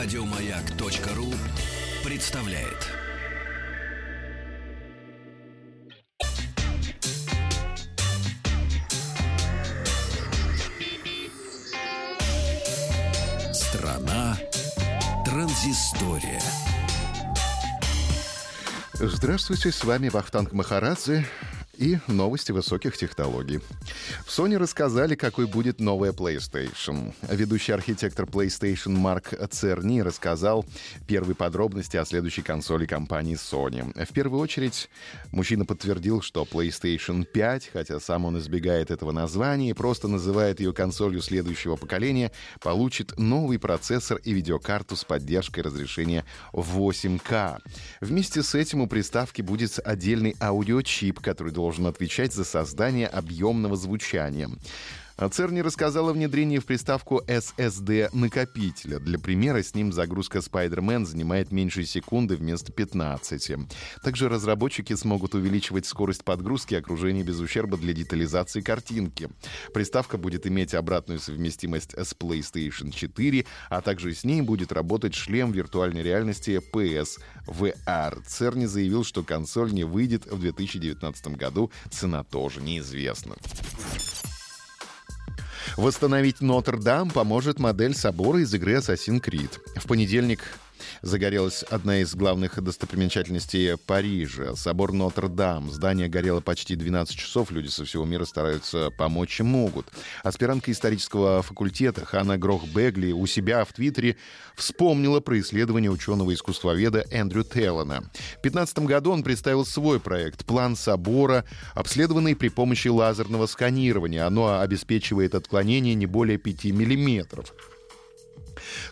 Радиомаяк.ру представляет. Страна транзистория. Здравствуйте, с вами Вахтанг Махарадзе и новости высоких технологий. В Sony рассказали, какой будет новая PlayStation. Ведущий архитектор PlayStation Марк Церни рассказал первые подробности о следующей консоли компании Sony. В первую очередь, мужчина подтвердил, что PlayStation 5, хотя сам он избегает этого названия и просто называет ее консолью следующего поколения, получит новый процессор и видеокарту с поддержкой разрешения 8К. Вместе с этим у приставки будет отдельный аудиочип, который должен должен отвечать за создание объемного звучания. Церни рассказал о внедрении в приставку SSD накопителя. Для примера, с ним загрузка Spider-Man занимает меньше секунды вместо 15. Также разработчики смогут увеличивать скорость подгрузки окружения без ущерба для детализации картинки. Приставка будет иметь обратную совместимость с PlayStation 4, а также с ней будет работать шлем виртуальной реальности PS VR. Церни заявил, что консоль не выйдет в 2019 году, цена тоже неизвестна. Восстановить Нотр-Дам поможет модель собора из игры Assassin's Creed. В понедельник загорелась одна из главных достопримечательностей Парижа — собор Нотр-Дам. Здание горело почти 12 часов. Люди со всего мира стараются помочь и могут. Аспирантка исторического факультета Ханна Грох-Бегли у себя в Твиттере вспомнила про исследование ученого-искусствоведа Эндрю Теллана. В 2015 году он представил свой проект «План собора», обследованный при помощи лазерного сканирования. Оно обеспечивает отклонение не более 5 миллиметров.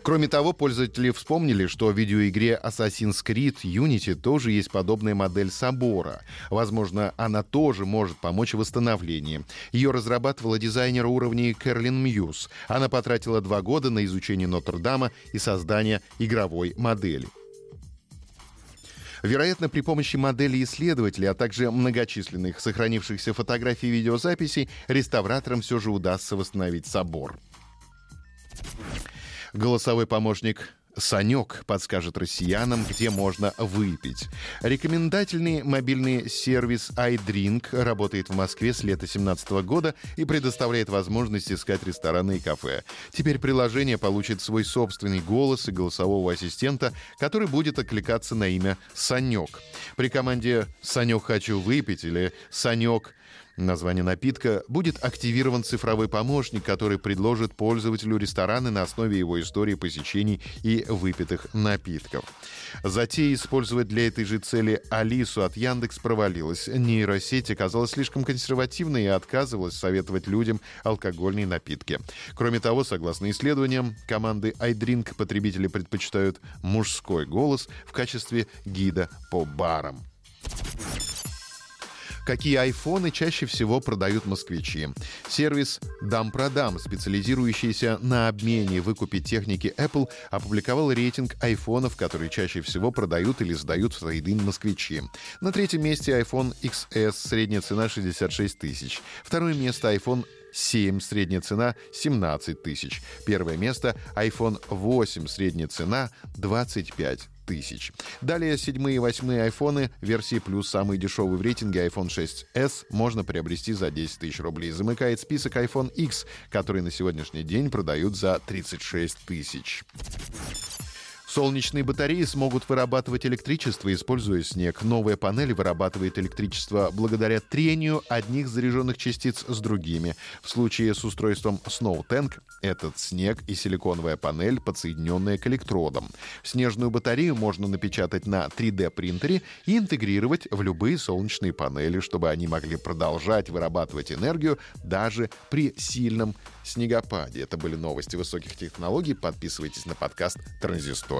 Кроме того, пользователи вспомнили, что в видеоигре Assassin's Creed Unity тоже есть подобная модель собора. Возможно, она тоже может помочь в восстановлении. Ее разрабатывала дизайнер уровней Кэрлин Мьюз. Она потратила два года на изучение Нотр-Дама и создание игровой модели. Вероятно, при помощи модели исследователей, а также многочисленных сохранившихся фотографий и видеозаписей, реставраторам все же удастся восстановить собор. Голосовой помощник Санек подскажет россиянам, где можно выпить. Рекомендательный мобильный сервис iDrink работает в Москве с лета 2017 года и предоставляет возможность искать рестораны и кафе. Теперь приложение получит свой собственный голос и голосового ассистента, который будет откликаться на имя Санек. При команде «Санек, хочу выпить» или «Санек, название напитка, будет активирован цифровой помощник, который предложит пользователю рестораны на основе его истории посещений и выпитых напитков. Затея использовать для этой же цели Алису от Яндекс провалилась. Нейросеть оказалась слишком консервативной и отказывалась советовать людям алкогольные напитки. Кроме того, согласно исследованиям, команды iDrink потребители предпочитают мужской голос в качестве гида по барам. Какие айфоны чаще всего продают москвичи? Сервис «Дам-продам», специализирующийся на обмене и выкупе техники Apple, опубликовал рейтинг айфонов, которые чаще всего продают или сдают в трейдинг москвичи. На третьем месте iPhone XS, средняя цена 66 тысяч. Второе место iPhone 7, средняя цена 17 тысяч. Первое место iPhone 8, средняя цена 25 тысяч. Далее седьмые и восьмые айфоны версии плюс самый дешевый в рейтинге iPhone 6s можно приобрести за 10 тысяч рублей. Замыкает список iPhone X, который на сегодняшний день продают за 36 тысяч. Солнечные батареи смогут вырабатывать электричество, используя снег. Новая панель вырабатывает электричество благодаря трению одних заряженных частиц с другими. В случае с устройством Snow Tank этот снег и силиконовая панель, подсоединенная к электродам. Снежную батарею можно напечатать на 3D-принтере и интегрировать в любые солнечные панели, чтобы они могли продолжать вырабатывать энергию даже при сильном снегопаде. Это были новости высоких технологий. Подписывайтесь на подкаст